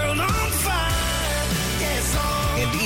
And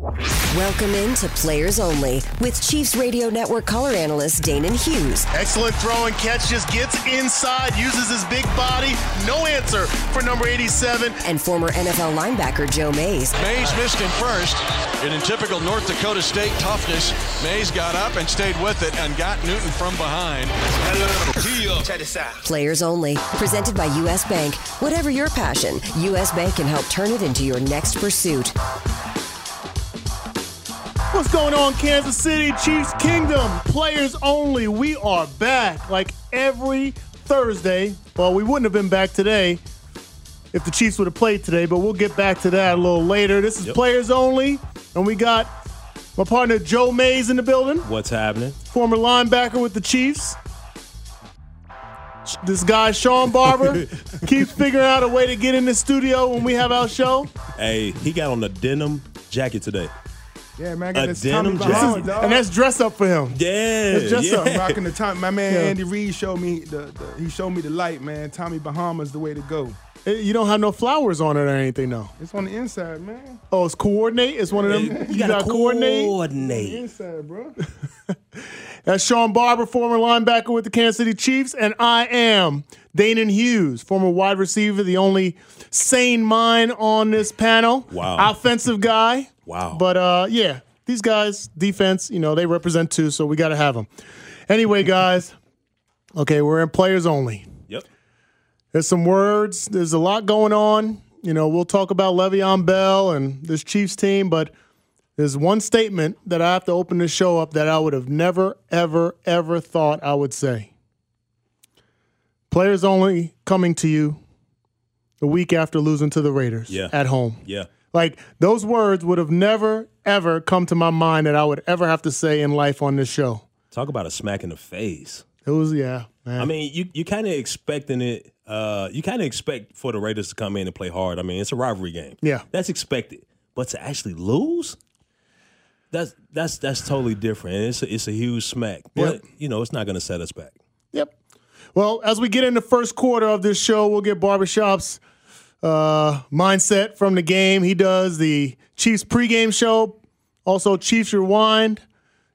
Welcome into Players Only with Chiefs Radio Network color analyst Danan Hughes. Excellent throw and catch, just gets inside, uses his big body. No answer for number 87. And former NFL linebacker Joe Mays. Mays missed him first. And in typical North Dakota State toughness, Mays got up and stayed with it and got Newton from behind. Check this out. Players Only, presented by U.S. Bank. Whatever your passion, U.S. Bank can help turn it into your next pursuit. What's going on, Kansas City Chiefs Kingdom? Players only. We are back like every Thursday. Well, we wouldn't have been back today if the Chiefs would have played today, but we'll get back to that a little later. This is Yep. Players Only, and we got my partner Joe Mays in the building, What's happening? former linebacker with the Chiefs. This guy, Shawn Barber, keeps figuring out a way to get in the studio when we have our show. Hey, he got on a denim jacket today. Yeah, man, I got A this denim Tommy jacket. Bahama, dog. And that's dress up for him. Yeah, It's dress yeah. a- rocking the time. My man Yeah. Andy Reid showed me the, the he showed me the light, man. Tommy Bahama's the way to go. You don't have no flowers on it or anything, though. It's on the inside, man. Oh, it's coordinate. It's one of them. You gotta coordinate. coordinate. Inside, bro. That's Shawn Barber, former linebacker with the Kansas City Chiefs, and I am Danan Hughes, former wide receiver, the only sane mind on this panel. Wow. offensive guy. Wow. But uh, yeah, these guys, defense, you know, they represent too, so we got to have them. Anyway, guys, okay, we're in players only. Yep. There's some words. There's a lot going on. You know, we'll talk about Le'Veon Bell and this Chiefs team, but there's one statement that I have to open this show up that I would have never, ever, ever thought I would say. Players only coming to you the week after losing to the Raiders Yeah. at home. Yeah. Like those words would have never, ever come to my mind that I would ever have to say in life on this show. Talk about a smack in the face. It was, yeah, man. I mean, you you kind of expecting it. Uh, you kind of expect for the Raiders to come in and play hard. I mean, it's a rivalry game. Yeah. that's expected. But to actually lose, that's that's that's totally different. And it's a, it's a huge smack. But Yep. you know, it's not going to set us back. Yep. Well, as we get in the first quarter of this show, we'll get Barbershop's uh, mindset from the game. He does the Chiefs pregame show, also Chiefs Rewind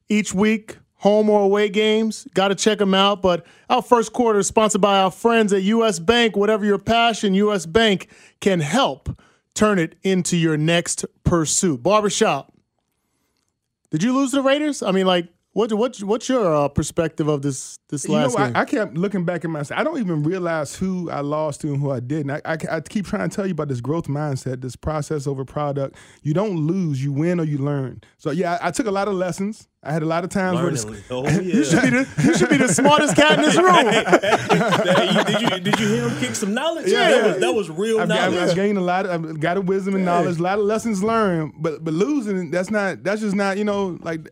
each week, home or away games. Got to check them out. But our first quarter is sponsored by our friends at U.S. Bank. Whatever your passion, U.S. Bank can help turn it into your next pursuit. Barbershop. Did you lose the Raiders? I mean, like, what what what's your uh, perspective of this this You know, last game? I, I kept looking back at myself. I don't even realize who I lost to and who I didn't. I, I, I keep trying to tell you about this growth mindset, this process over product. You don't lose, you win or you learn. So yeah, I, I took a lot of lessons. I had a lot of times where Learning. the, Oh you should be the you should be the smartest cat in this room. Hey, did you did you hear him kick some knowledge? Yeah. that was, that was real I've, got- knowledge. I've gained a lot. Of, I've got a wisdom and knowledge, a lot of lessons learned. But but losing, that's not. That's just not. You know, like.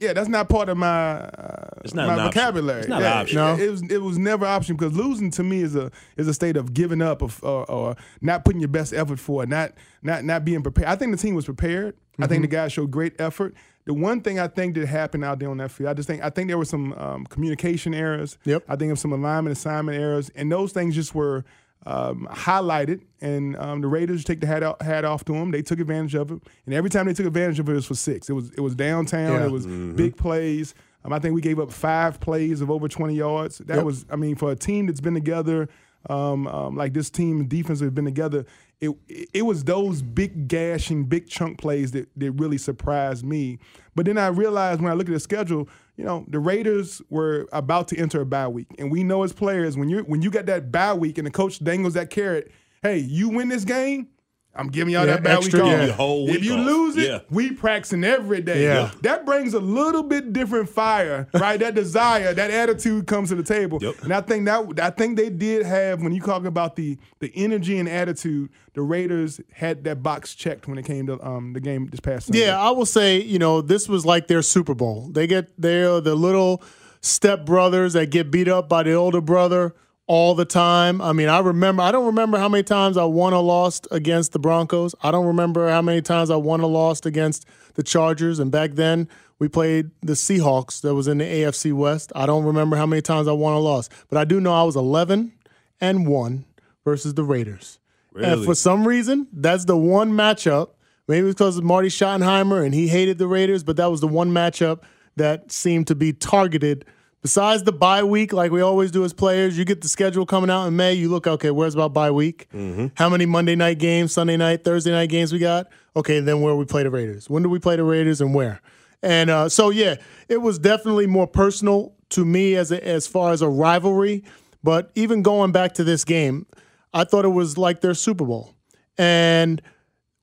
Yeah, that's not part of my uh, It's not my an option. vocabulary. It's not an option. No. It, it was it was never an option because losing to me is a is a state of giving up of, or, or not putting your best effort for it, not not not being prepared. I think the team was prepared. I think the guys showed great effort. The one thing I think that happened out there on that field, I just think I think there were some um, communication errors. Yep. I think of some alignment assignment errors, and those things just were um, highlighted. And um, the Raiders take the hat out, hat off to them. They took advantage of it, and every time they took advantage of it, it was for six. It was it was downtown. Yeah. It was big plays. Um, I think we gave up five plays of over 20 yards. That Yep. was, I mean, for a team that's been together, um, um, like this team defense has been together, it it was those big gashing, big chunk plays that, that really surprised me. But then I realized when I look at the schedule, you know, the Raiders were about to enter a bye week. And we know as players, when you when you got that bye week and the coach dangles that carrot, hey, you win this game, I'm giving y'all Yeah, that bye extra, week yeah. off. The whole if you off. lose it, Yeah. we practicing every day. Yeah. That brings a little bit different fire, right? that desire, that attitude comes to the table. Yep. And I think that I think they did have when you talk about the the energy and attitude, the Raiders had that box checked when it came to um, the game this past Sunday. Yeah, I will say, you know, this was like their Super Bowl. They get they're the little step brothers that get beat up by the older brother all the time. I mean, I remember I don't remember how many times I won or lost against the Broncos. I don't remember how many times I won or lost against the Chargers. And back then we played the Seahawks that was in the AFC West. I don't remember how many times I won or lost. But I do know I was 11 and 1 versus the Raiders. And Really? for some reason, that's the one matchup. Maybe it's because of Marty Schottenheimer and he hated the Raiders, but that was the one matchup that seemed to be targeted. Besides the bye week, like we always do as players, you get the schedule coming out in May. You look, okay, where's about bye week? How many Monday night games, Sunday night, Thursday night games we got? Okay, then where we play the Raiders? When do we play the Raiders and where? And uh, so, yeah, it was definitely more personal to me as a, as far as a rivalry. But even going back to this game, I thought it was like their Super Bowl, and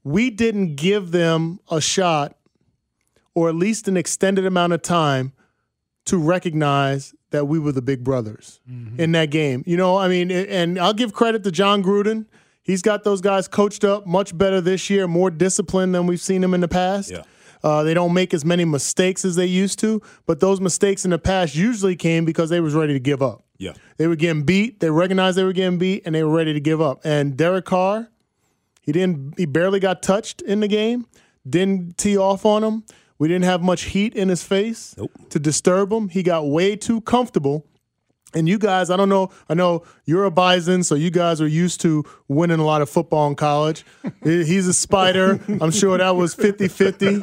we didn't give them a shot, or at least an extended amount of time, to recognize that we were the big brothers in that game. You know, I mean, and I'll give credit to Jon Gruden. He's got those guys coached up much better this year, more disciplined than we've seen them in the past. Yeah. Uh, they don't make as many mistakes as they used to, but those mistakes in the past usually came because they was ready to give up. Yeah. They were getting beat. They recognized they were getting beat, and they were ready to give up. And Derek Carr, he didn't. He barely got touched in the game. Didn't tee off on him. We didn't have much heat in his face Nope. to disturb him. He got way too comfortable. And you guys, I don't know. I know you're a Bison, so you guys are used to winning a lot of football in college. He's a spider. I'm sure that was 50 50,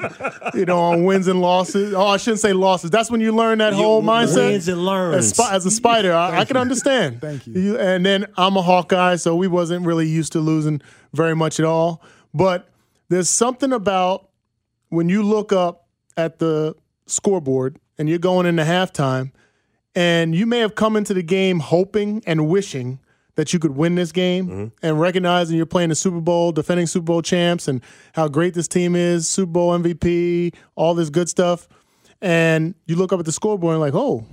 you know, on wins and losses. Oh, I shouldn't say losses. That's when you learn that You whole mindset. wins and learns. As, as a spider, I, I can understand. Thank you. And then I'm a Hawkeye, so we wasn't really used to losing very much at all. But there's something about when you look up at the scoreboard and you're going into halftime, and you may have come into the game hoping and wishing that you could win this game mm-hmm. and recognizing you're playing the Super Bowl, defending Super Bowl champs, and how great this team is, Super Bowl MVP, all this good stuff. And you look up at the scoreboard and like, oh,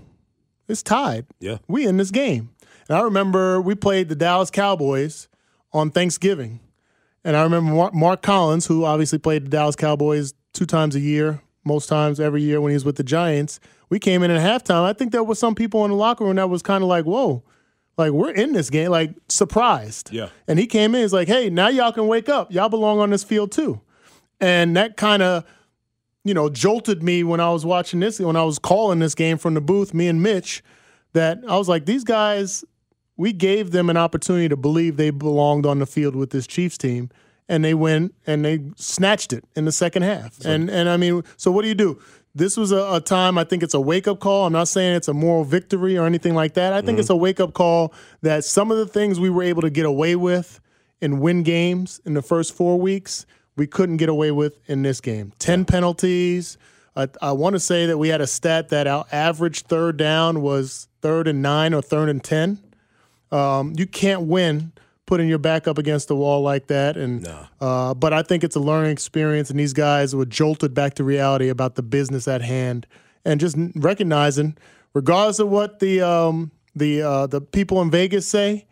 it's tied. Yeah. We in this game. And I remember we played the Dallas Cowboys on Thanksgiving. And I remember Mark Collins, who obviously played the Dallas Cowboys two times a year, most times every year when he was with the Giants. We came in at halftime. I think there was some people in the locker room that was kind of like, whoa, like we're in this game, like surprised. Yeah. And he came in, he's like, hey, now y'all can wake up. Y'all belong on this field too. And that kind of, you know, jolted me when I was watching this, when I was calling this game from the booth, me and Mitch, that I was like, these guys, we gave them an opportunity to believe they belonged on the field with this Chiefs team, and they went and they snatched it in the second half. and and I mean, so what do you do? This was a, a time I think it's a wake up call. I'm not saying it's a moral victory or anything like that. I think it's a wake up call that some of the things we were able to get away with and win games in the first four weeks, we couldn't get away with in this game. 10 penalties. I, I want to say that we had a stat that our average third down was third and nine or third and 10. Um, you can't win putting your back up against the wall like that. And uh, but I think it's a learning experience, and these guys were jolted back to reality about the business at hand, and just recognizing, regardless of what the um, the uh, the people in Vegas say,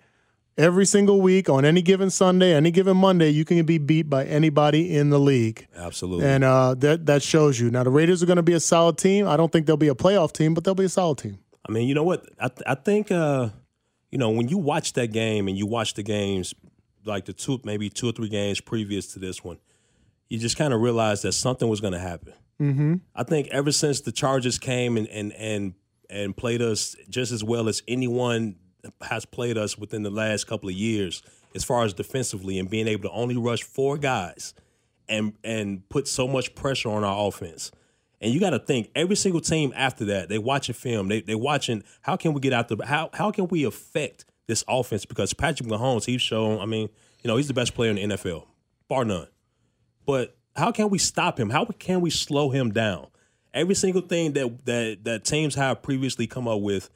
every single week on any given Sunday, any given Monday, you can be beat by anybody in the league. Absolutely. And uh, that that shows you. Now the Raiders are going to be a solid team. I don't think they'll be a playoff team, but they'll be a solid team. I mean, you know what? I th- I think uh, you know when you watch that game and you watch the games like the two maybe two or three games previous to this one, you just kind of realize that something was going to happen. Mm-hmm. I think ever since the Chargers came and and and and played us just as well as anyone has played us within the last couple of years, as far as defensively and being able to only rush four guys and and put so much pressure on our offense. And you got to think every single team after that, they watching film. They they watching how can we get out the how how can we affect this offense because Patrick Mahomes, he's shown. I mean, you know, he's the best player in the NFL, bar none. But how can we stop him? How can we slow him down? Every single thing that that that teams have previously come up with,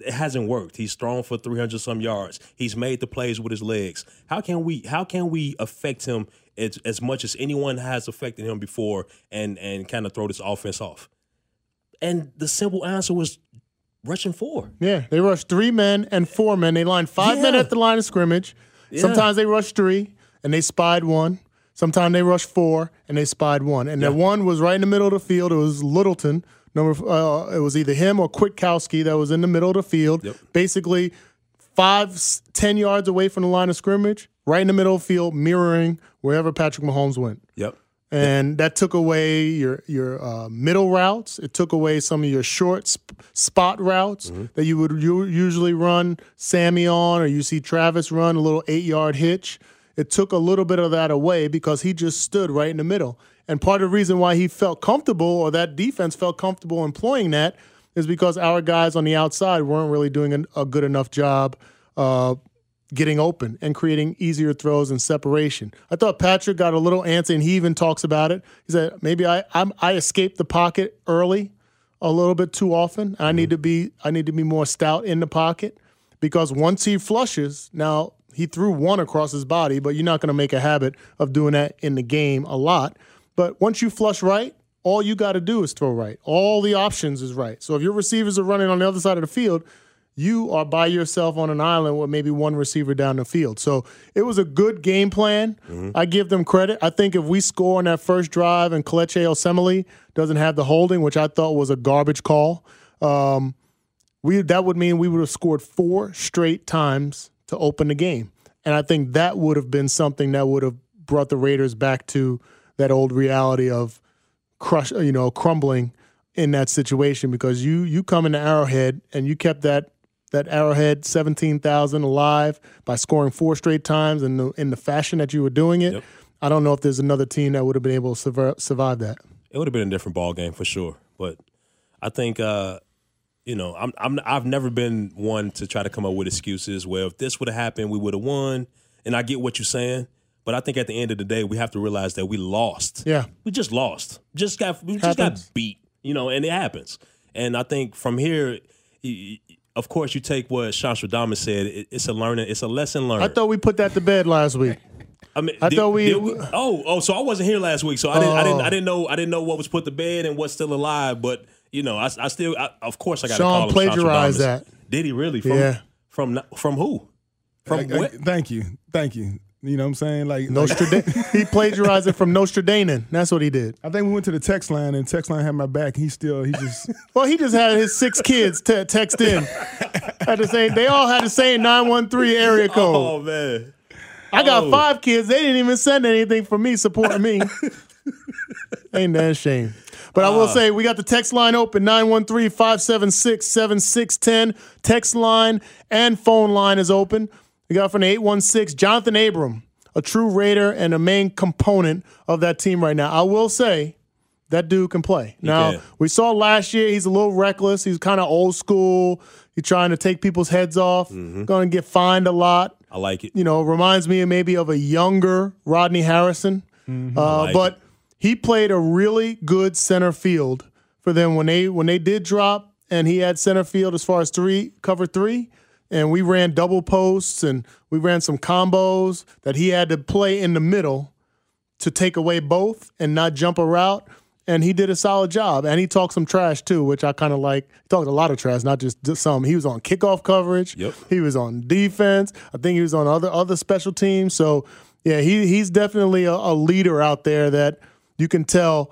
it hasn't worked. He's thrown for 300 some yards. He's made the plays with his legs. How can we how can we affect him as, as much as anyone has affected him before and and kind of throw this offense off? And the simple answer was rushing four. Yeah, they rushed three men and four men. They lined five men at the line of scrimmage. Yeah. Sometimes they rushed three and they spied one. Sometimes they rushed four and they spied one. And that one was right in the middle of the field. It was Littleton. Number uh, it was either him or Kwiatkoski that was in the middle of the field. Basically, five, ten yards away from the line of scrimmage, right in the middle of the field, mirroring wherever Patrick Mahomes went Yep. and that took away your your uh, middle routes. It took away some of your short sp- spot routes that you would u- usually run Sammy on, or you see Travis run a little eight yard hitch. It took a little bit of that away because he just stood right in the middle. And part of the reason why he felt comfortable, or that defense felt comfortable employing that, is because our guys on the outside weren't really doing an, a good enough job. Uh, getting open and creating easier throws and separation. I thought Patrick got a little antsy, and he even talks about it. He said, "Maybe I I'm, I escaped the pocket early, a little bit too often. I need to be I need to be more stout in the pocket because once he flushes, now he threw one across his body, but you're not going to make a habit of doing that in the game a lot. But once you flush right." All you got to do is throw right. All the options is right. So if your receivers are running on the other side of the field, you are by yourself on an island with maybe one receiver down the field. So it was a good game plan. I give them credit. I think if we score on that first drive and Kelechi Osemele doesn't have the holding, which I thought was a garbage call, um, we that would mean we would have scored four straight times to open the game. And I think that would have been something that would have brought the Raiders back to that old reality of crush, you know, crumbling in that situation because you you come into Arrowhead and you kept that that Arrowhead seventeen thousand alive by scoring four straight times in the in the fashion that you were doing it. I don't know if there's another team that would have been able to survive, survive that. it would have been a different ball game for sure. But I think uh, you know, I'm I'm I've never been one to try to come up with excuses. Well, if this would have happened, we would have won. And I get what you're saying, but I think at the end of the day, we have to realize that we lost. Yeah. we just lost. Just got we just got beat. You know, and it happens. And I think from here. y- y- Of course, you take what Sean Stradamus said. It's a learning. It's a lesson learned. I thought we put that to bed last week. I mean, I did- thought we- did Oh, oh, so I wasn't here last week, so I didn't, I didn't, Oh. I didn't know, I didn't know what was put to bed and what's still alive. But you know, I, I still, I, of course, I got to Sean call him plagiarized that. Did he really? From, Yeah. From from who? From I- I- what? thank you, thank you. You know what I'm saying? Like, like he plagiarized it from Nostradamus. That's what he did. I think we went to the text line and text line had my back. He still he just Well, he just had his six kids te- text in. Had the same. They all had the same nine one three area code. Oh man, I got oh. five kids. They didn't even send anything for me supporting me. Ain't that a shame? But I will Ah. say we got the text line open 913-576-7610. Text line and phone line is open. We got from the 816 Johnathan Abram, a true Raider and a main component of that team right now. I will say that dude can play. now, can. we saw last year he's a little reckless. He's kind of old school. He's trying to take people's heads off. Mm-hmm. Going to get fined a lot I like it. you know, reminds me maybe of a younger Rodney Harrison. Uh, like but he played a really good center field for them when they when they did drop, and he had center field as far as three cover three, and we ran double posts and we ran some combos that he had to play in the middle to take away both and not jump a route. And he did a solid job. And he talked some trash too, which I kind of like. He talked a lot of trash, not just some. He was on kickoff coverage. Yep. He was on defense. I think he was on other other special teams. So yeah, he he's definitely a, a leader out there that you can tell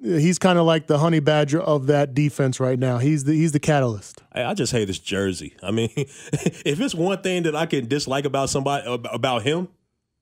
he's kind of like the honey badger of that defense right now. He's the he's the catalyst. I just hate his jersey. I mean, if it's one thing that I can dislike about somebody about him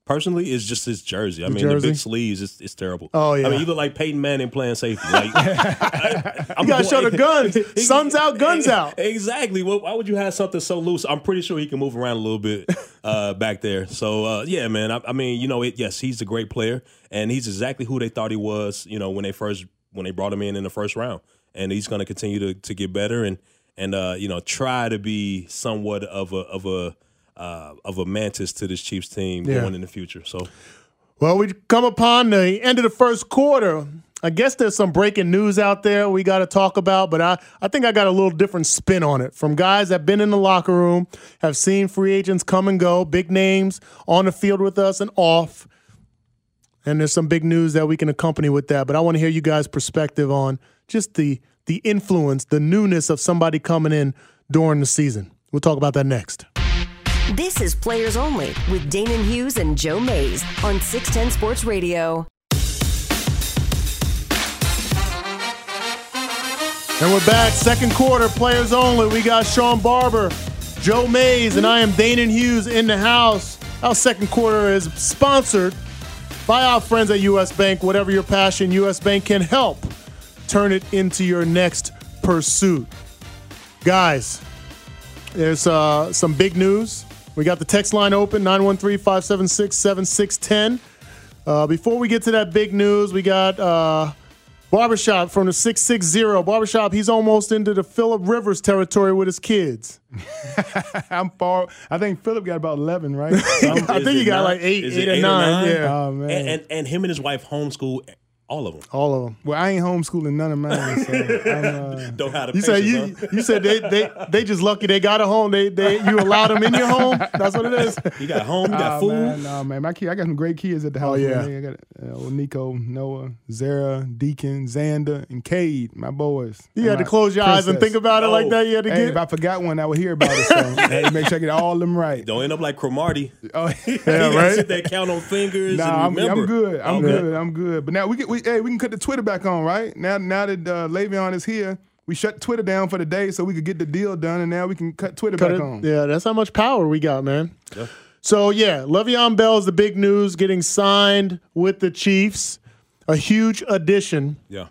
personally, is just his jersey. I mean, jersey? the big sleeves, it's, it's terrible. Oh, yeah. I mean, you look like Peyton Manning playing safety. Like, I, You gotta show the guns. Sun's out, guns out. Exactly. Well, why would you have something so loose? I'm pretty sure he can move around a little bit uh, back there. So uh, yeah, man. I, I mean, you know, it, yes, he's a great player, and he's exactly who they thought he was. You know, when they first when they brought him in in the first round, and he's going to continue to to get better and and uh, you know try to be somewhat of a of a uh, of a mantis to this Chiefs team Yeah. going in the future. So Well, we come upon the end of the first quarter. I guess there's some breaking news out there we got to talk about, but I, I think I got a little different spin on it from guys that have been in the locker room, have seen free agents come and go, big names on the field with us and off. And there's some big news that we can accompany with that. But I want to hear you guys' perspective on just the the influence, the newness of somebody coming in during the season. We'll talk about that next. This is Players Only with Danan Hughes and Joe Mays on 610 Sports Radio. And we're back, second quarter, players only. We got Shawn Barber, Joe Mays, and I am Danan Hughes in the house. Our second quarter is sponsored by our friends at US Bank. Whatever your passion, US Bank can help turn it into your next pursuit. Guys, there's uh, some big news. We got the text line open 913 576 7610. Uh, Before we get to that big news, we got uh, Barbershop from the 660. Barbershop, he's almost into the Philip Rivers territory with his kids. I'm far. I think Philip got about eleven, right? I'm- think he got like eight, eight, or eight or nine. nine? Yeah, oh man. and, and and him and his wife homeschool all of them. all of them. well, I ain't homeschooling none of mine. So I'm, uh, Don't have the You said you huh? you said they they they just lucky they got a home. They they you allowed them in your home. That's what it is. You got home, you got Ah, food. Man, no, man. My kid, I got some great kids at the house. Oh, yeah. man. I got uh, old Nico, Noah, Zara, Deacon, Xander, and Cade, my boys. You And had to close your eyes and think about it like Oh. that. You had to Hey, get if I forgot one, I would hear about it. So hey, make sure I get all of them right. Don't end up like Cromartie. Oh, Yeah, right? sit there, count on fingers. Nah, and I'm, remember. I'm good. I'm Okay. good. I'm good. But now we get we hey we can cut the Twitter back on, right? Now now that uh, Le'Veon is here, we shut Twitter down for the day so we could get the deal done, and now we can cut Twitter Cut back it- on. Yeah, that's how much power we got, man. So yeah, Le'Veon Bell is the big news, getting signed with the Chiefs. A huge addition. Yeah.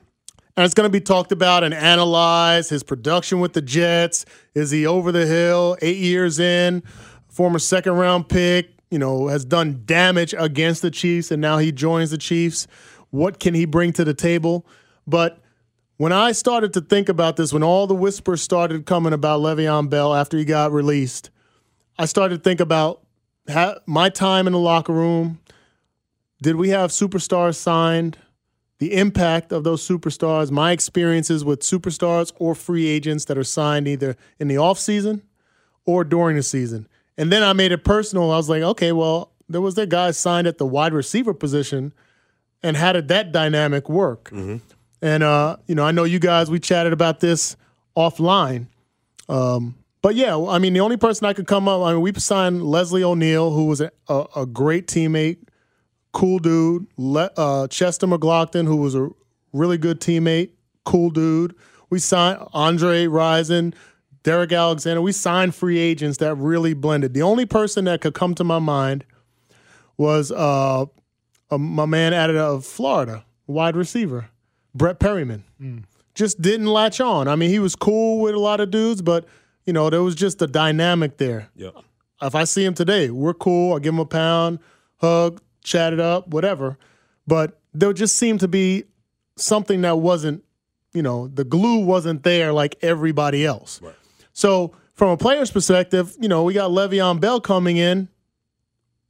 And it's going to be talked about and analyzed. His production with the Jets. Is he over the hill? Eight years in, former second round pick, you know, has done damage against the Chiefs, and now he joins the Chiefs. What can he bring to the table? But when I started to think about this, when all the whispers started coming about Le'Veon Bell after he got released, I started to think about ha- my time in the locker room. Did we have superstars signed? The impact of those superstars, my experiences with superstars or free agents that are signed either in the offseason or during the season. And then I made it personal. I was like, okay, well, there was there guy signed at the wide receiver position, and how did that dynamic work? And uh, you know, I know you guys. We chatted about this offline. Um, but yeah, I mean, the only person I could come up. I mean, we signed Leslie O'Neal, who was a, a, a great teammate, cool dude. Le, uh, Chester McGlockton, who was a really good teammate, cool dude. We signed Andre Rison, Derrick Alexander. We signed free agents that really blended. The only person that could come to my mind was uh, uh, my man out of Florida, wide receiver, Brett Perriman. Just didn't latch on. I mean, he was cool with a lot of dudes, but you know, there was just a dynamic there. Yeah. If I see him today, we're cool. I give him a pound, hug, chat it up, whatever. But there just seemed to be something that wasn't, you know, the glue wasn't there like everybody else. So from a player's perspective, you know, we got Le'Veon Bell coming in.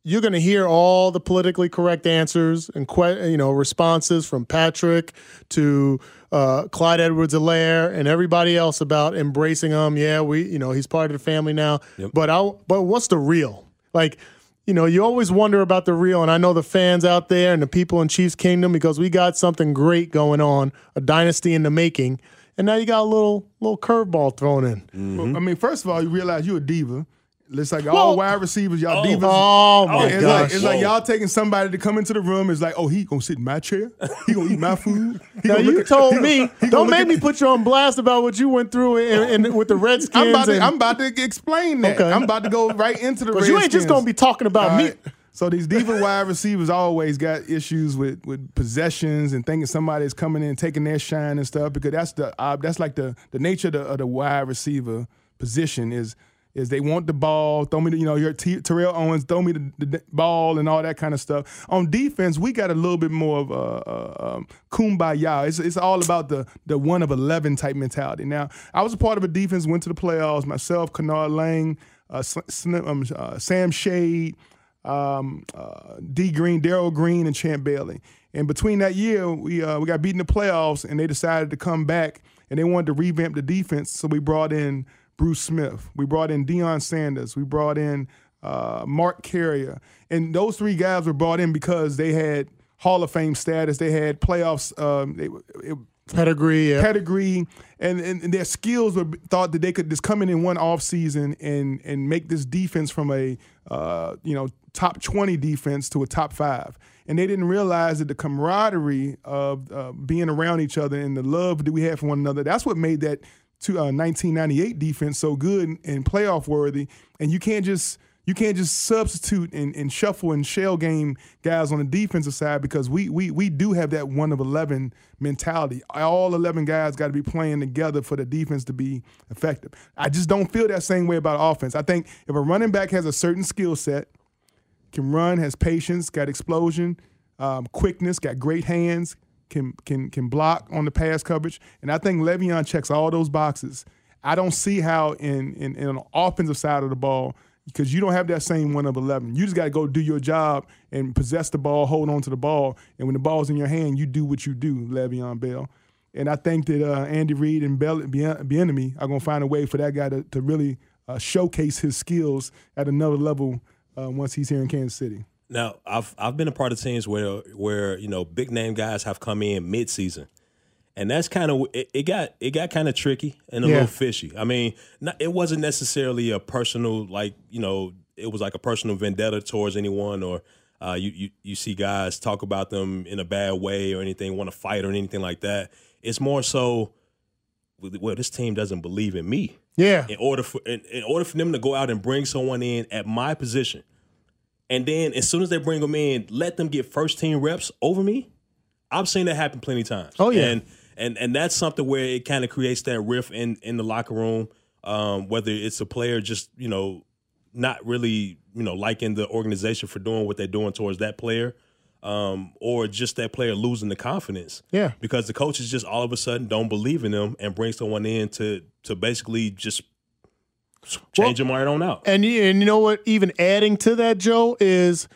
You're going to hear all the politically correct answers and que- you know responses from Patrick to uh, Clyde Edwards-Helaire and everybody else about embracing him. Yeah, we you know he's part of the family now. But I but what's the real? Like you know, you always wonder about the real, and I know the fans out there and the people in Chiefs Kingdom because we got something great going on, a dynasty in the making, and now you got a little little curveball thrown in. Well, I mean, first of all, you realize you're a diva. It's like Well- all wide receivers, y'all Oh. divas. Oh my it's gosh! like it's like y'all taking somebody to come into the room. It's like, oh, he gonna sit in my chair. He gonna eat my food. He now you at- told he me gonna- don't make at- me put you on blast about what you went through in, in, with the Redskins. I'm about to. and- I'm about to explain that. Okay. I'm about to go right into the. Because you ain't just gonna be talking about All me. right? So these diva wide receivers always got issues with with possessions and thinking somebody is coming in taking their shine and stuff because that's the uh, that's like the the nature of the, of the wide receiver position is is they want the ball, throw me the, you know, your T- Terrell Owens, throw me the, the, ball and all that kind of stuff. On defense, we got a little bit more of a, a, um, kumbaya. It's, it's all about the the one of 11 type mentality. Now, I was a part of a defense, went to the playoffs, myself, Kennard Lang, uh, um, uh, Sam Shade, um, uh, D Green, Darrell Green, and Champ Bailey. And between that year, we uh, we got beaten in the playoffs, and they decided to come back and they wanted to revamp the defense. So we brought in Bruce Smith, we brought in Deion Sanders, we brought in uh, Mark Carrier, and those three guys were brought in because they had Hall of Fame status, they had playoffs. Um, they, it, pedigree, yeah. pedigree, and, and, their skills were thought that they could just come in in one off season and and make this defense from a uh, you know top twenty defense to a top five. And they didn't realize that the camaraderie of uh, being around each other and the love that we had for one another, that's what made that to, uh, 1998 defense so good and playoff worthy. And you can't just you can't just substitute and, and, shuffle and shell game guys on the defensive side because we we we do have that one of eleven mentality. All eleven guys got to be playing together for the defense to be effective. I just don't feel that same way about offense. I think if a running back has a certain skill set, can run, has patience, got explosion, um, quickness, got great hands, can can can block on the pass coverage, and I think Le'Veon checks all those boxes. I don't see how in in, in an offensive side of the ball because you don't have that same one of 11. You just got to go do your job and possess the ball, hold on to the ball. And when the ball's in your hand, you do what you do, Le'Veon Bell. And I think that uh, Andy Reid and Bell, Bieniemy are going to find a way for that guy to, to really uh, showcase his skills at another level uh, once he's here in Kansas City. Now, I've I've been a part of teams where where you know big name guys have come in mid season and that's kind of it, it, got it got kind of tricky and a yeah. little fishy. I mean, not, it wasn't necessarily a personal like you know it was like a personal vendetta towards anyone or uh, you, you you see guys talk about them in a bad way or anything, want to fight or anything like that. It's more so, well, this team doesn't believe in me. Yeah. In order for in, in order for them to go out and bring someone in at my position, and then as soon as they bring them in, let them get first team reps over me. I've seen that happen plenty of times. Oh yeah. And and and that's something where it kind of creates that rift in in the locker room. Um, whether it's a player just you know not really you know liking the organization for doing what they're doing towards that player, um, or just that player losing the confidence. Yeah, because the coaches just all of a sudden don't believe in them and bring someone in to to basically just change well, them right on out. And and you know what? Even adding to that, Joe is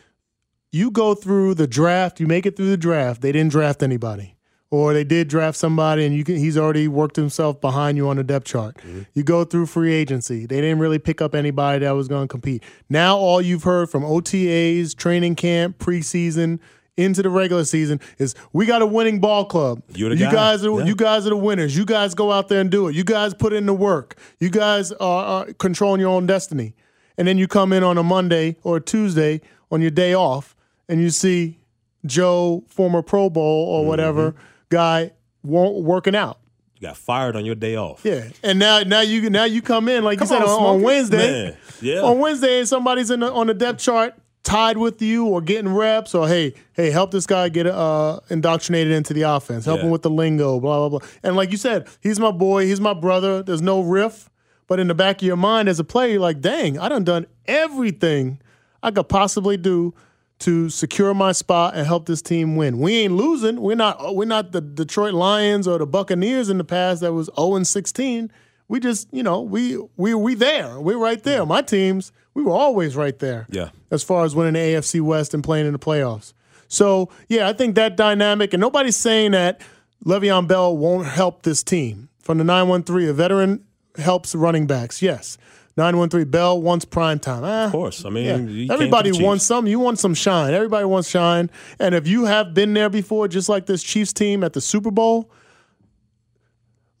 you go through the draft, you make it through the draft. They didn't draft anybody or they did draft somebody and you can, he's already worked himself behind you on the depth chart. Mm-hmm. You go through free agency. They didn't really pick up anybody that was going to compete. Now all you've heard from OTAs, training camp, preseason, into the regular season is we got a winning ball club. You guy. guys are yeah. you guys are the winners. You guys go out there and do it. You guys put in the work. You guys are, are controlling your own destiny. And then you come in on a Monday or a Tuesday on your day off and you see Joe, former Pro Bowl or whatever, mm-hmm guy won't working out. You got fired on your day off. Yeah, and now now you now you come in like come you said on, on, on Wednesday. Man. Yeah, on Wednesday, somebody's in the, on the depth chart tied with you or getting reps or hey hey help this guy get uh, indoctrinated into the offense help yeah. him with the lingo blah blah blah and like you said he's my boy he's my brother there's no riff but in the back of your mind as a player you're like dang i done done everything i could possibly do to secure my spot and help this team win. We ain't losing. We're not we're not the Detroit Lions or the Buccaneers in the past that was 0 and 16. We just, you know, we we we there. We're right there. My teams, we were always right there. Yeah. As far as winning the AFC West and playing in the playoffs. So, yeah, I think that dynamic and nobody's saying that Le'Veon Bell won't help this team. From the 913, a veteran helps running backs. Yes. 913 Bell wants prime time. Eh, of course. I mean, yeah. everybody wants some. You want some shine. Everybody wants shine. And if you have been there before, just like this Chiefs team at the Super Bowl,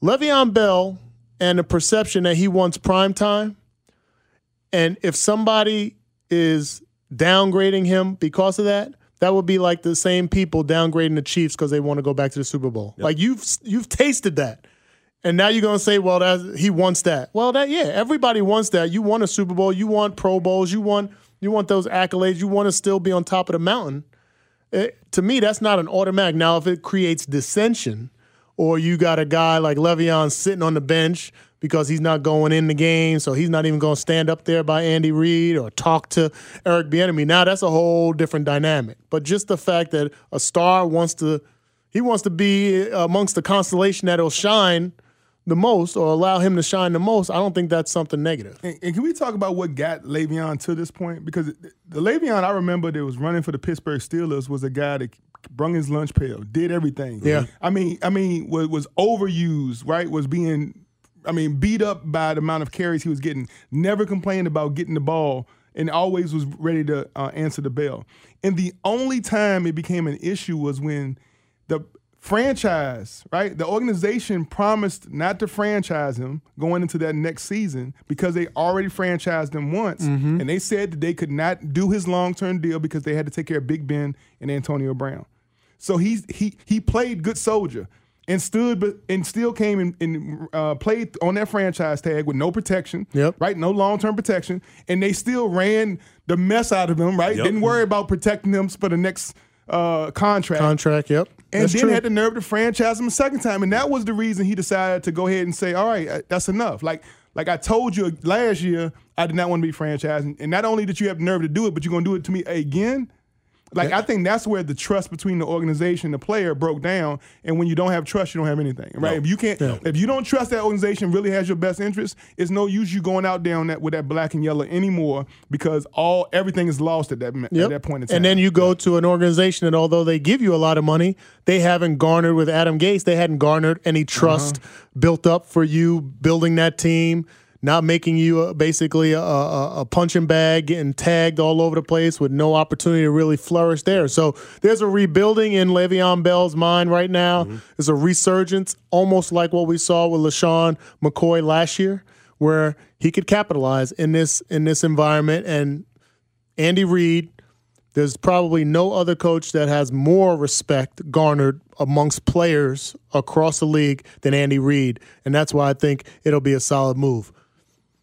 Le'Veon Bell and the perception that he wants prime time, and if somebody is downgrading him because of that, that would be like the same people downgrading the Chiefs because they want to go back to the Super Bowl. Yep. Like you've you've tasted that. And now you're gonna say, well, that he wants that. Well, that yeah, everybody wants that. You want a Super Bowl, you want Pro Bowls, you want you want those accolades, you want to still be on top of the mountain. It, to me, that's not an automatic. Now, if it creates dissension, or you got a guy like Le'Veon sitting on the bench, because he's not going in the game, so he's not even going to stand up there by Andy Reid or talk to Eric Bieniemy. Now that's a whole different dynamic. But just the fact that a star wants to, he wants to be amongst the constellation that'll shine the most or allow him to shine the most. I don't think that's something negative. And, and can we talk about what got Le'Veon to this point? Because the Le'Veon I remember that was running for the Pittsburgh Steelers was a guy that brung his lunch pail, did everything. Yeah. I mean, I mean, was, was overused, right? Was being, I mean, beat up by the amount of carries he was getting. Never complained about getting the ball, and always was ready to uh, answer the bell. And the only time it became an issue was when the franchise, right? The organization promised not to franchise him going into that next season because they already franchised him once. Mm-hmm. And they said that they could not do his long term deal because they had to take care of Big Ben and Antonio Brown. So he's he he played good soldier and stood but and still came and, and uh, played on that franchise tag with no protection. Yep. Right, no long term protection, and they still ran the mess out of him. Right, Yep. didn't worry about protecting him for the next uh, contract. Contract, yep. And That's then true. had the nerve to franchise him a second time, and that was the reason he decided to go ahead and say, "All right, uh, that's enough." Like, like I told you last year, I did not want to be franchised, and not only did you have the nerve to do it, but you're gonna do it to me again. Like, I think that's where the trust between the organization and the player broke down. And when you don't have trust, you don't have anything, right? If you can't, if you don't trust that organization really has your best interest, it's no use you going out there on that with that black and yellow anymore because all everything is lost at that at that point in time. And then you go to an organization that, although they give you a lot of money, they haven't garnered with Adam Gase. They hadn't garnered any trust Uh-huh. built up for you building that team, not making you a, basically a, a, a punching bag, getting tagged all over the place with no opportunity to really flourish there. So there's a rebuilding in Le'Veon Bell's mind right now. Mm-hmm. There's a resurgence, almost like what we saw with LeSean McCoy last year, where he could capitalize in this in this environment and Andy Reid, there's probably no other coach that has more respect garnered amongst players across the league than Andy Reid. And that's why I think it'll be a solid move.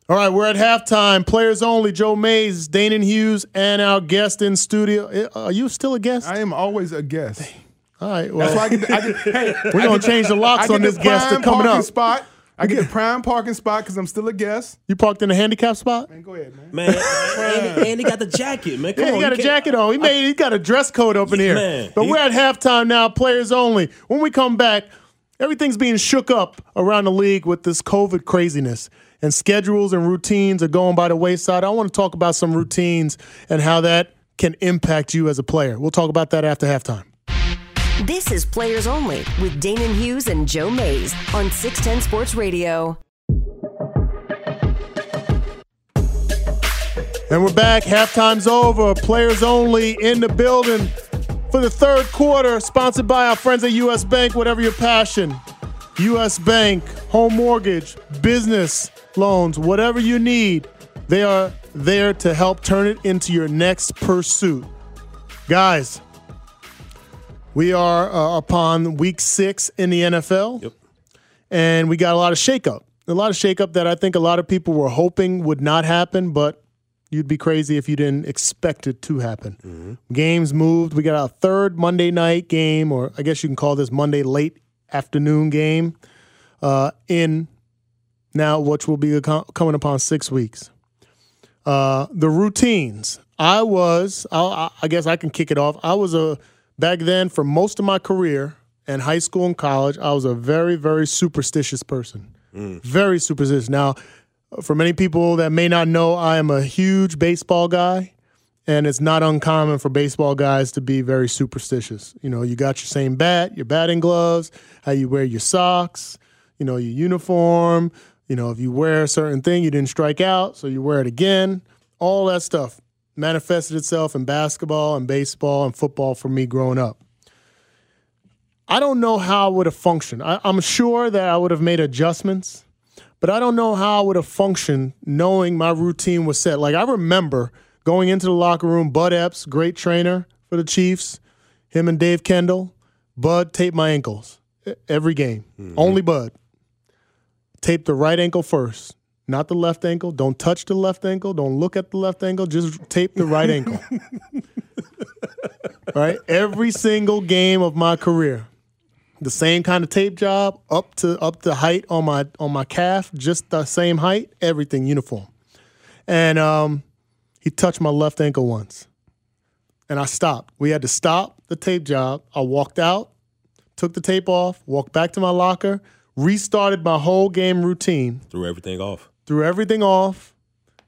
All right, we're at halftime. Players only. Joe Mays, Danan Hughes, and our guest in studio. Eh, Are you still a guest? I am always a guest. All right. Well, That's why I get. I get hey, We're I gonna get- change the locks I on this guest prime coming up. Spot. I get the prime parking spot because I'm still a guest. you parked in a handicap spot? Man, go ahead, man. Man, Andy, Andy got the jacket, man. Come Yeah, on, he got a jacket on. He made. He got a dress code up in here. Man, but he- we're at halftime now. Players only. When we come back, everything's being shook up around the league with this COVID craziness, and schedules and routines are going by the wayside. I want to talk about some routines and how that can impact you as a player. We'll talk about that after halftime. This is Players Only with Danan Hughes and Joe Mays on 610 Sports Radio. And we're back. Halftime's over. Players only in the building for the third quarter. Sponsored by our friends at U.S. Bank. Whatever your passion, U.S. Bank, home mortgage, business loans, whatever you need, they are there to help turn it into your next pursuit. Guys, we are uh, upon week six in the NFL. Yep. And we got a lot of shakeup. A lot of shakeup that I think a lot of people were hoping would not happen, but you'd be crazy if you didn't expect it to happen. Games moved. We got our third Monday night game, or I guess you can call this Monday late afternoon game, uh, in now, which will be coming upon six weeks. Uh, the routines. I was, I'll, I I guess I can kick it off. I was a, back then for most of my career in high school and college, I was a very, very superstitious person. Very superstitious. Now, for many people that may not know, I am a huge baseball guy, and it's not uncommon for baseball guys to be very superstitious. You know, you got your same bat, your batting gloves, how you wear your socks, you know, your uniform. You know, if you wear a certain thing, you didn't strike out, so you wear it again. All that stuff manifested itself in basketball and baseball and football for me growing up. I don't know how I would have functioned. I, I'm sure that I would have made adjustments, but I don't know how I would have functioned knowing my routine was set. Like I remember going into the locker room, Bud Epps, great trainer for the Chiefs, him and Dave Kendall. Bud taped my ankles every game. Mm-hmm. Only Bud. Tape the right ankle first, not the left ankle. Don't touch the left ankle. Don't look at the left ankle. Just tape the right ankle. right? Every single game of my career. the same kind of tape job, up to up to height on my on my calf, just the same height, everything uniform. And um, he touched my left ankle once, and I stopped. We had to stop the tape job. I walked out, took the tape off, walked back to my locker, restarted my whole game routine, Threw everything off. threw everything off,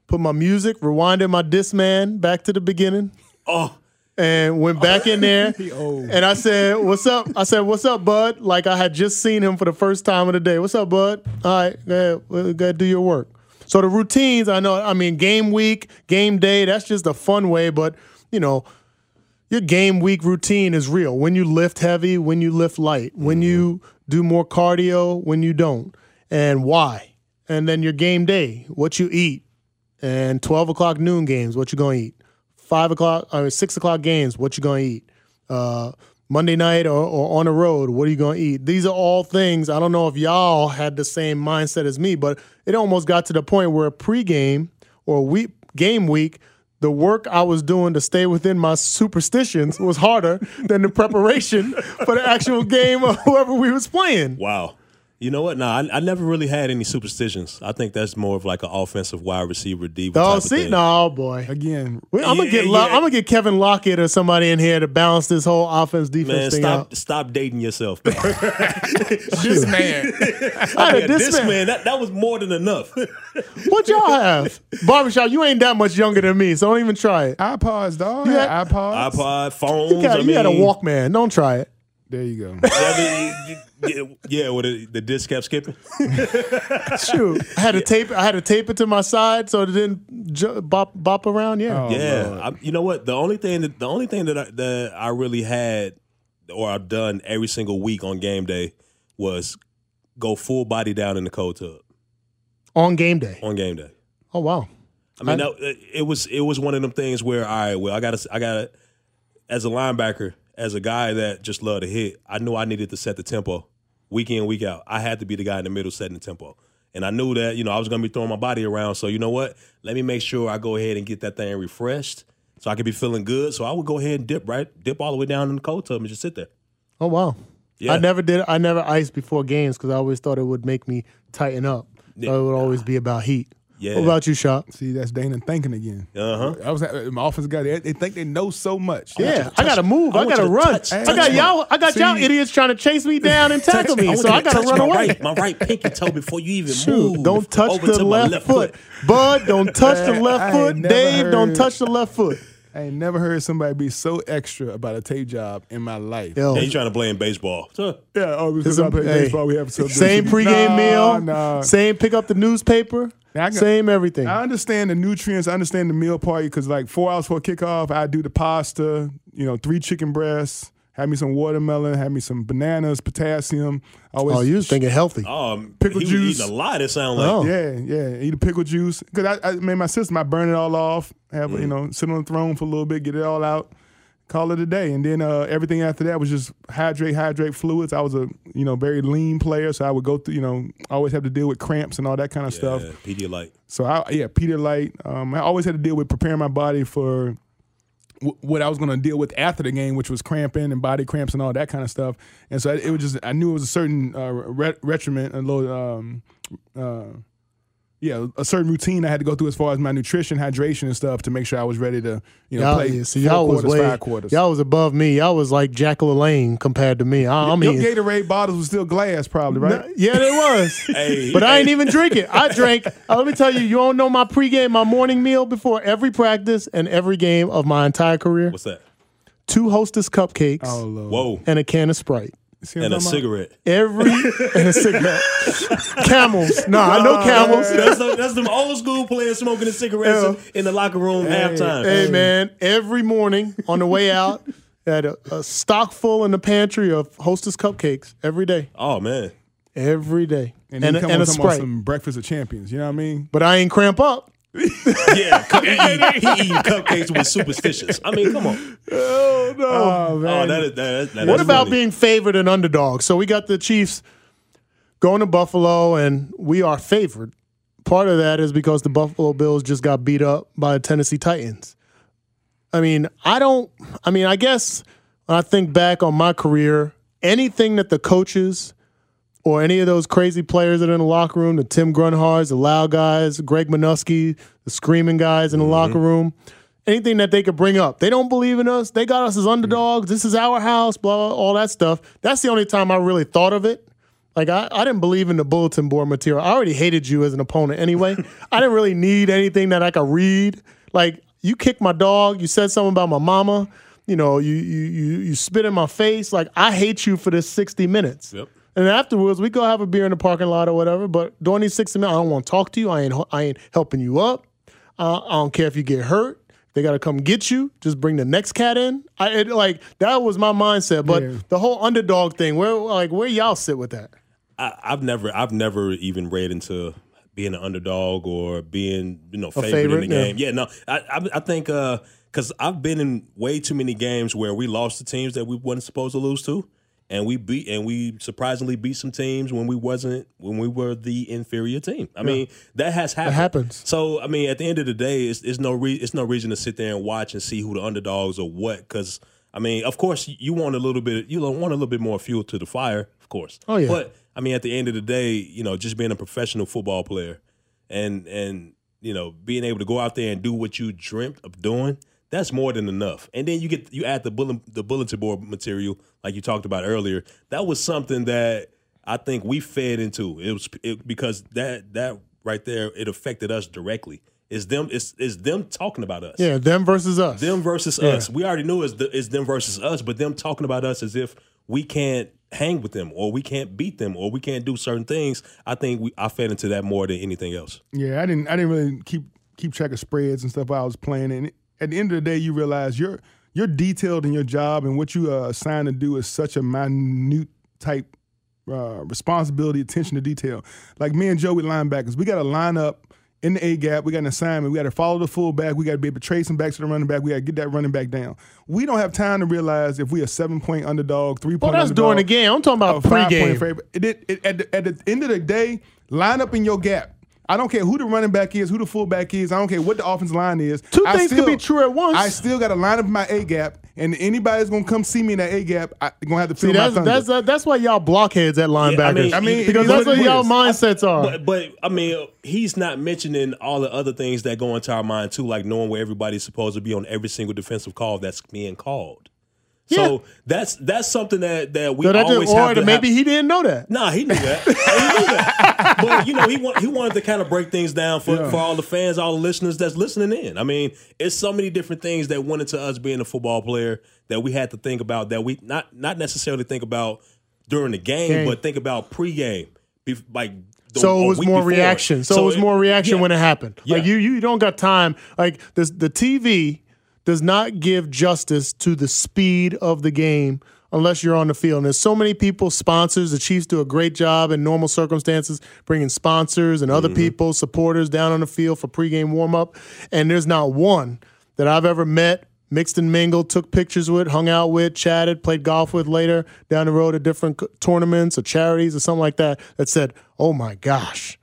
put my music, rewinded my Discman back to the beginning Oh, and went back in there. and I said, "What's up?" I said, "What's up, Bud?" Like I had just seen him for the first time of the day. "What's up, Bud?" All right, go ahead, go ahead, do your work. So the routines, I know. I mean, game week, game day. That's just a fun way, but you know, your game week routine is real. When you lift heavy, when you lift light, when mm-hmm. you do more cardio, when you don't, and why. And then your game day, what you eat, and twelve o'clock noon games, what you gonna eat five o'clock or six o'clock games, what you gonna eat? Uh, Monday night or, or on the road, what are you gonna eat? These are all things. I don't know if y'all had the same mindset as me, but it almost got to the point where pregame or week game week, the work I was doing to stay within my superstitions was harder than the preparation for the actual game of whoever we was playing. wow. You know what? Nah, I, I never really had any superstitions. I think that's more of like an offensive wide receiver diva. Oh, type of see, thing. no, oh, boy. Again, I'm gonna get yeah, I'm gonna get Kevin Lockett or somebody in here to balance this whole offense defense Man, thing stop out. stop dating yourself. this man. I had this, this man. man, that, that was more than enough. What y'all have? Barbershop, you ain't that much younger than me, so don't even try it. iPods, dog. You Yeah, had- iPods. iPod, phones. You, got, I you mean, had a Walkman. Don't try it. There you go. I mean, yeah, yeah, with the, the disc kept skipping. Shoot, I had to tape. I had to tape it to my side so it didn't ju- bop bop around. Yeah, Oh, yeah, I, you know what? The only thing that the only thing that I, that I really had or I've done every single week on game day was go full body down in the cold tub on game day. on game day. Oh wow. I mean, I- that, it was it was one of them things where all right, well, I got to I got to as a linebacker, as a guy that just loved to hit, I knew I needed to set the tempo week in week out. I had to be the guy in the middle setting the tempo. And I knew that, you know, I was going to be throwing my body around. So, you know what? Let me make sure I go ahead and get that thing refreshed so I could be feeling good. So I would go ahead and dip, right? Dip all the way down in the cold tub and just sit there. Oh wow. Yeah. I never did. I never iced before games because I always thought it would make me tighten up. So it would always be about heat. Yeah. What about you, Shop? See, that's Dana thinking again. Uh huh. I was at my office guy. They, they think they know so much. Yeah, I gotta move. I I, gotta to run. touch- I touch got my- y'all. I got y'all idiots trying to chase me down and tackle me. want So I gotta touch run my away. Right, my right pinky toe before you even Shoot, move. don't touch over the to my left, foot. Bud, don't touch the left foot. ain't never Dave, don't touch the left foot. I ain't never heard somebody be so extra about a tape job in my life. Yo, Yeah, you trying to play in baseball? Yeah, oh, because I play hey, baseball, we have some same pregame Nah, meal, nah. same pick up the newspaper, Now, I got- same everything. I understand the nutrients. I understand the meal party because like four hours before kickoff, I do the pasta. You know, three chicken breasts. Have me some watermelon. Have me some bananas, potassium. I Always oh, you was thinking healthy. um, Pickle he was juice. eating a lot. It sounded like. Oh. Yeah, yeah. Eat a pickle juice. Because I, I made my system, I burn it all off. Have you know, sit on the throne for a little bit, get it all out, call it a day. And then uh, everything after that was just hydrate, hydrate fluids. I was a you know very lean player, so I would go through. You know, always have to deal with cramps and all that kind of stuff. Yeah, Pedialyte. So I yeah, Pedialyte. Um, I always had to deal with preparing my body for what I was going to deal with after the game, which was cramping and body cramps and all that kind of stuff. And so it was just I knew it was a certain uh, re- regimen, a little. Um, uh, yeah, a certain routine I had to go through as far as my nutrition, hydration, and stuff to make sure I was ready to, you know, Y'all, play yeah, see, four y'all was quarters, way, five quarters. y'all was above me. Y'all was like Jack LaLanne compared to me. I, I'm Your eating. Gatorade bottles was still glass, probably, right? No, yeah, it was. Hey, but I ain't even drink it. I drank. Uh, let me tell you, you don't know my pregame, my morning meal before every practice and every game of my entire career. What's that? Two Hostess cupcakes Oh, Lord. Whoa. and a can of Sprite. See And a cigarette. Every and a cigarette. Camels. No, I know camels. That's the, that's them old school players smoking the cigarettes in the locker room halftime. Hey man, every morning on the way out, had a, a stock full in the pantry of Hostess cupcakes every day, Oh man. every day, And, and, then a, come and on a Sprite. some breakfast of champions. You know what I mean? But I ain't cramp up. Yeah, he, eat, he eating cupcakes with superstitious. I mean, come on. Oh no. Oh Oh, man, that is that, that, what about funny. being favored and underdog? So we got the Chiefs going to Buffalo, and we are favored. Part of that is because the Buffalo Bills just got beat up by the Tennessee Titans. I mean, I don't. I mean, I guess when I think back on my career, anything that the coaches or any of those crazy players that are in the locker room, the Tim Grunhards, the loud guys, Greg Manusky, the screaming guys in the mm-hmm. locker room, anything that they could bring up. They don't believe in us. They got us as underdogs. This is our house, blah, blah, all that stuff. That's the only time I really thought of it. Like I, I didn't believe in the bulletin board material. I already hated you as an opponent anyway. I didn't really need anything that I could read. Like you kicked my dog, you said something about my mama, you know, you you you you spit in my face. Like I hate you for this 60 minutes. Yep. And afterwards, we go have a beer in the parking lot or whatever. But during these 60 minutes, I don't want to talk to you. I ain't I ain't helping you up. Uh, I don't care if you get hurt. They got to come get you. Just bring the next cat in. I it, like that was my mindset. But Yeah. the whole underdog thing, where like where y'all sit with that? I, I've never I've never even read into being an underdog or being you know favorite, favorite, in the yeah. game. Yeah, no, I I, I think because I've been in way too many games where we lost to teams that we wasn't supposed to lose to, and we beat and we surprisingly beat some teams when we wasn't when we were the inferior team. I mean that has happened. happens. So I mean, at the end of the day, it's, it's no re- it's no reason to sit there and watch and see who the underdogs or what. Because I mean, of course, you want a little bit you want a little bit more fuel to the fire, of course. Oh, yeah. But I mean, at the end of the day, you know, just being a professional football player and and you know being able to go out there and do what you dreamt of doing. That's more than enough. And then you get you add the bullet, the bulletin board material like you talked about earlier. That was something that I think we fed into. It was it, because that that right there it affected us directly. It's them it's, it's them talking about us. Yeah, them versus us. Them versus us. We already knew it's, the, it's them versus us, but them talking about us as if we can't hang with them or we can't beat them or we can't do certain things. I think we I fed into that more than anything else. Yeah, I didn't. I didn't really keep keep track of spreads and stuff while I was playing. And at the end of the day, you realize you're you're detailed in your job, and what you are assigned to do is such a minute type uh, responsibility, attention to detail. Like me and Joe with linebackers, we got to line up in the A gap. We got an assignment. We got to follow the fullback. We got to be able to trace him back to the running back. We got to get that running back down. We don't have time to realize if we a seven point underdog, three point. well, that's during the game. I'm talking about pregame. It, it, it- at, the, at the end of the day, line up in your gap. I don't care who the running back is, who the fullback is. I don't care what the offensive line is. Two I things can be true at once. I still got to line up my A gap, and anybody's gonna come see me in that A gap. I'm gonna have to feel See, my that's thunder. that's uh, that's why y'all blockheads at linebackers. I mean, because that's what what y'all mindsets are. But, but I mean, he's not mentioning all the other things that go into our mind too, like knowing where everybody's supposed to be on every single defensive call that's being called. So that's that's something that that we so that always just, or have to maybe have, he didn't know that. Nah, he knew that. he knew that. But you know, he want, he wanted to kind of break things down for, for all the fans, all the listeners that's listening in. I mean, it's so many different things that went into us being a football player that we had to think about that we not not necessarily think about during the game, Game. but think about pregame, bef- like. the- So it was more reaction. So, it was more reaction yeah. when it happened. Like Yeah. you, you don't got time. Like this, the TV does not give justice to the speed of the game unless you're on the field. And there's so many people, sponsors. The Chiefs do a great job in normal circumstances, bringing sponsors and other mm-hmm. people, supporters down on the field for pregame warm up. And there's not one that I've ever met. Mixed and mingled, took pictures with, hung out with, chatted, played golf with later down the road at different tournaments or charities or something like that. That said, "Oh my gosh,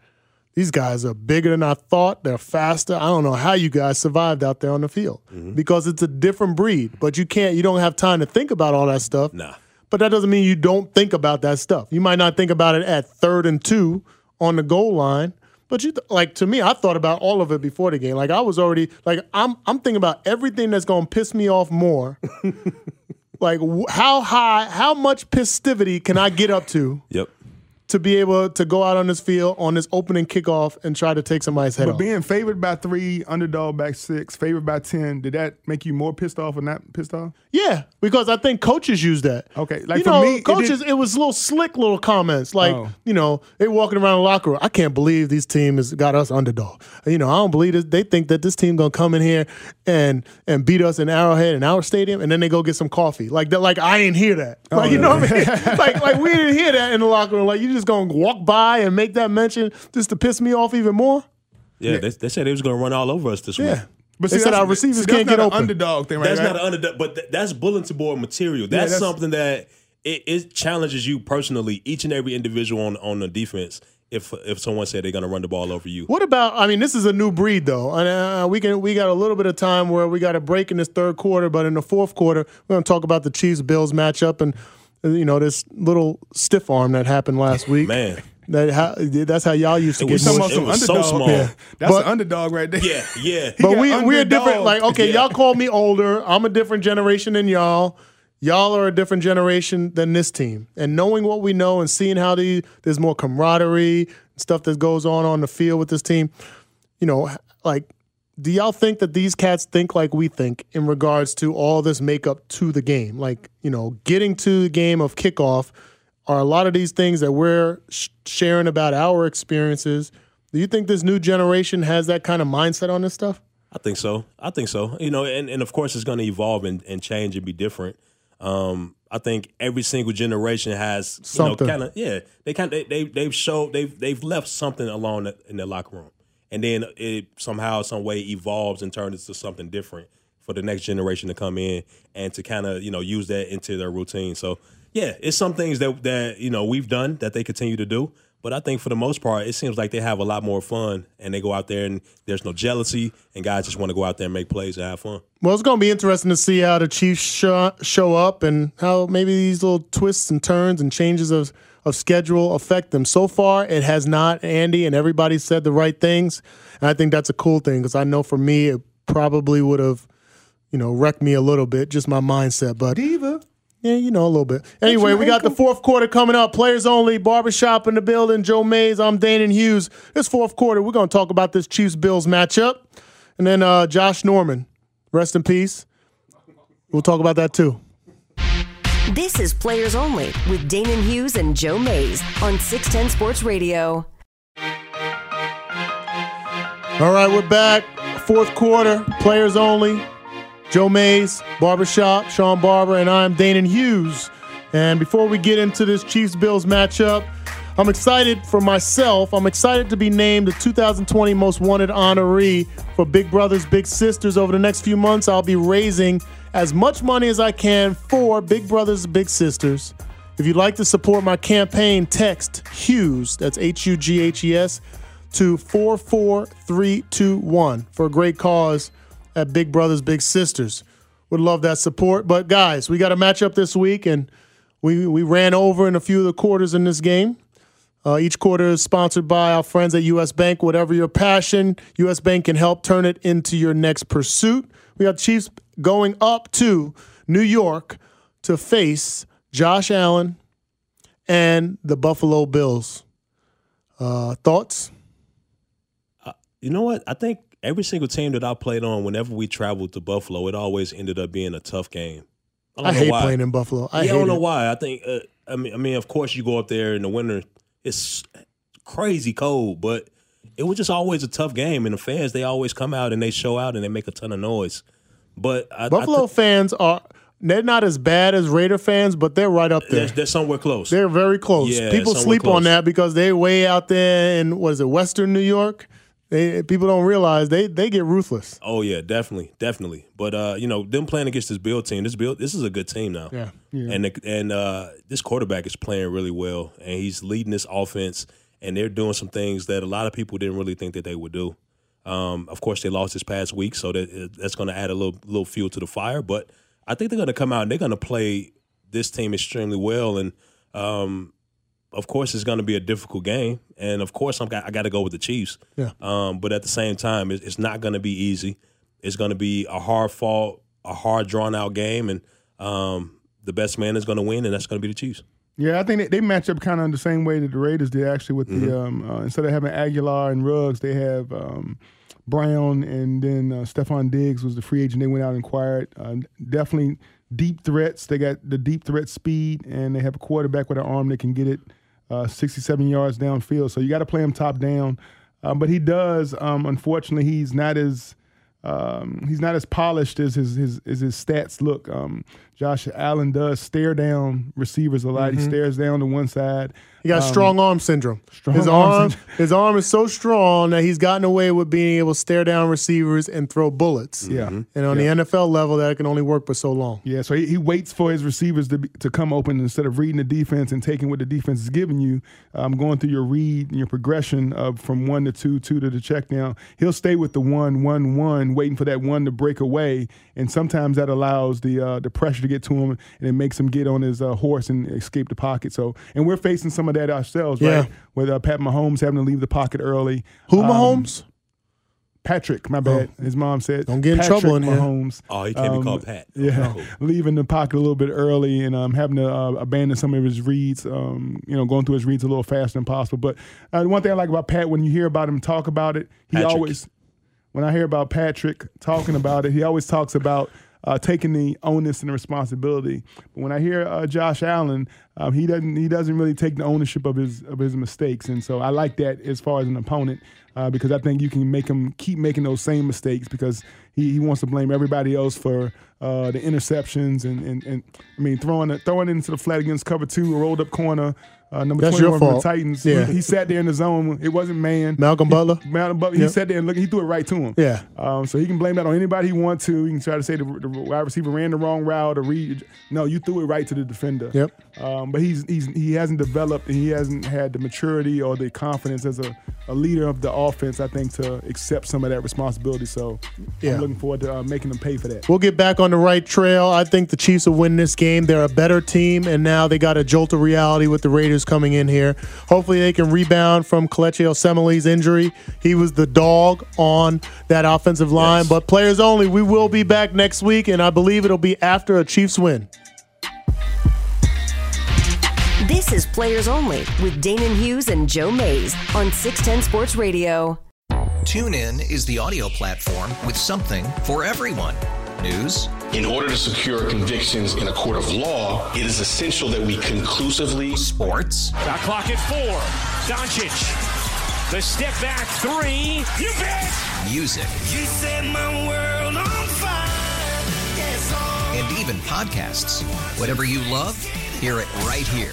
these guys are bigger than I thought. They're faster. I don't know how you guys survived out there on the field mm-hmm. because it's a different breed. But you can't. You don't have time to think about all that stuff. Nah. But that doesn't mean you don't think about that stuff. You might not think about it at third and two on the goal line. But you like to me, I thought about all of it before the game. Like I was already like I'm I'm thinking about everything that's gonna piss me off more. like how high, how much festivity can I get up to? Yep. To be able to go out on this field on this opening kickoff and try to take somebody's head off. but off. being favored by three, underdog by six, favored by ten, did that make you more pissed off or not pissed off? yeah, because I think coaches use that. Okay, like you for know, me, it coaches, did- it, was little slick little comments like, Oh. you know, they walking around the locker room. I can't believe these team has got us underdog. You know, I don't believe this. They think that this team gonna come in here and and beat us in Arrowhead in our stadium, and then they go get some coffee. Like that. Like I didn't hear that. Oh, Like you know what I mean? like like we didn't hear that in the locker room. Like you just gonna walk by and make that mention just to piss me off even more. Yeah, They, they said they was going to run all over us this week. Yeah. week. But they said our receivers see, can't get not an open. Underdog thing, right? That's right? not an underdog, but th- that's bulletin board material. That's, that's- something that it, it challenges you personally, each and every individual on on the defense. If if someone said they're going to run the ball over you, What about? I mean, this is a new breed, though. And uh, we can we got a little bit of time where we got a break in this third quarter, but in the fourth quarter, we're going to talk about the Chiefs Bills matchup and you know, this little stiff arm that happened last week. Man. That how, that's how y'all used to It get was, talking mushed. about it was some so small. Yeah. That's But- an underdog right there. Yeah, yeah. But got we we're different. Like okay, Yeah. y'all call me older. I'm a different generation than y'all. Y'all are a different generation than this team. And knowing what we know and seeing how the, there's more camaraderie, stuff that goes on on the field with this team, you know, like, do y'all think that these cats think like we think in regards to all this makeup to the game? Like, you know, getting to the game of kickoff are a lot of these things that we're sh- sharing about our experiences. Do you think this new generation has that kind of mindset on this stuff? I think so. I think so. You know, and, and of course it's going to evolve and, and change and be different. Um, I think every single generation has you Something. know kind of yeah they kind of they they've showed they've they've left something alone in their locker room, and then it somehow some way evolves and turns into something different for the next generation to come in and to kind of you know use that into their routine. So yeah, it's some things that that you know we've done that they continue to do. But I think for the most part, it seems like they have a lot more fun and they go out there and there's no jealousy and guys just want to go out there and make plays and have fun. Well, it's going to be interesting to see how the Chiefs show, show up and how maybe these little twists and turns and changes of, of schedule affect them. So far, it has not, Andy, and everybody said the right things. And I think that's a cool thing because I know for me, it probably would have, you know, wrecked me a little bit, just my mindset. But Diva. Yeah, you know, a little bit. Anyway, we got the fourth quarter coming up. Players only, barbershop in the building. Joe Mays, I'm Danan Hughes. This fourth quarter, we're going to talk about this Chiefs Bills matchup. And then uh, Josh Norman, rest in peace. We'll talk about that too. This is Players Only with Danan Hughes and Joe Mays on 610 Sports Radio. All right, we're back. Fourth quarter, players only. Joe Mays, Barbershop, Shawn Barber, and I'm Danan Hughes. And before we get into this Chiefs Bills matchup, I'm excited for myself. I'm excited to be named the 2020 Most Wanted honoree for Big Brothers Big Sisters. Over the next few months, I'll be raising as much money as I can for Big Brothers Big Sisters. If you'd like to support my campaign, text Hughes, that's H U G H E S, to 44321 for a great cause at Big Brothers Big Sisters. Would love that support. But guys, we got a matchup this week and we we ran over in a few of the quarters in this game. Uh, each quarter is sponsored by our friends at US Bank. Whatever your passion, US Bank can help turn it into your next pursuit. We got Chiefs going up to New York to face Josh Allen and the Buffalo Bills. Uh, thoughts? You know what? I think every single team that I played on, whenever we traveled to Buffalo, it always ended up being a tough game. I, don't I hate why. playing in Buffalo. I yeah, I don't know it. why. I think. Uh, I mean, I mean, of course, you go up there in the winter. It's crazy cold, but it was just always a tough game. And the fans, they always come out and they show out and they make a ton of noise. But I, Buffalo I thi- fans are they're not as bad as Raider fans, but they're right up there. they're, they're somewhere close. They're very close. Yeah, people sleep on that because they're way out there in what is it, Western New York. They, people don't realize they they get ruthless. Oh yeah, definitely, definitely. But uh, you know, them playing against this Bill team, this Bill, this is a good team now. Yeah. And the, and uh, this quarterback is playing really well, and he's leading this offense, and they're doing some things that a lot of people didn't really think that they would do. Um, of course, they lost this past week, so that that's going to add a little little fuel to the fire. But I think they're going to come out and they're going to play this team extremely well, and um, of course, it's going to be a difficult game, and of course, I'm, I got to go with the Chiefs. Yeah. Um, but at the same time, it's, it's not going to be easy. It's going to be a hard fought, a hard drawn out game, and um, the best man is going to win, and that's going to be the Chiefs. Yeah, I think they, they match up kind of the same way that the Raiders did actually. With the um, uh, instead of having Agholor and Ruggs, they have um, Brown and then uh, Stefon Diggs was the free agent. They went out and acquired. Uh, definitely deep threats. They got the deep threat speed, and they have a quarterback with an arm that can get it uh, 67 yards downfield. So you got to play him top down. Uh, but he does. Um, unfortunately, he's not as um, he's not as polished as his his as his stats look. Um, Josh Allen does stare down receivers a lot. He stares down to one side. He got Um, strong arm syndrome. strong his arm arm, syndrome. his arm is so strong that he's gotten away with being able to stare down receivers and throw bullets. Yeah. And on Yeah. the NFL level, that can only work for so long. Yeah, so he, he waits for his receivers to be, to come open instead of reading the defense and taking what the defense is giving you. Um, going through your read and your progression of from one to two, two to the check down. He'll stay with the one, one, one, waiting for that one to break away, and sometimes that allows the uh, the pressure to get to him, and it makes him get on his uh, horse and escape the pocket. So, and we're facing some of that ourselves, Yeah. right? With uh, Pat Mahomes having to leave the pocket early. Who Um, Mahomes? Patrick, my bad. His mom said. Oh. Don't get in Patrick trouble in here. Mahomes. Oh, he can't be Um, called Pat. Yeah, No. leaving the pocket a little bit early and um, having to uh, abandon some of his reads. Um, you know, going through his reads a little faster than possible. But uh, the one thing I like about Pat, when you hear about him talk about it, he Patrick. always. When I hear about Patrick talking about it, he always talks about uh, taking the onus and the responsibility. But when I hear uh, Josh Allen, um, he doesn't he doesn't really take the ownership of his of his mistakes, and so I like that as far as an opponent uh, because I think you can make him keep making those same mistakes because he, he wants to blame everybody else for uh, the interceptions and, and, and I mean throwing it, throwing into the flat against cover two, a rolled up corner. Uh, number That's 21 your from the. Titans. Yeah. He, he sat there in the zone. It wasn't man. Malcolm Butler? Malcolm Butler. He Yep. sat there and look. He threw it right to him. Yeah. Um, so he can blame that on anybody he wants to. He can try to say the, the wide receiver ran the wrong route or read. No, you threw it right to the defender. Yep. Um, but he's he's he hasn't developed and he hasn't had the maturity or the confidence as a, a leader of the offense. I think to accept some of that responsibility. So Yeah. I'm looking forward to uh, making them pay for that. We'll get back on the right trail. I think the Chiefs will win this game. They're a better team, and now they got a jolt of reality with the Raiders coming in here. Hopefully, they can rebound from Kelechi Osemele's injury. He was the dog on that offensive line, Yes. but players only. We will be back next week, and I believe it'll be after a Chiefs win. This is Players Only with Danan Hughes and Joe Mays on 610 Sports Radio. TuneIn is the audio platform with something for everyone. News, In order to secure convictions in a court of law, it is essential that we conclusively sports, Shot clock at four. Doncic. The step back three. You bet. music, You set my world on fire. Yes, and even podcasts. Whatever you love, hear it right here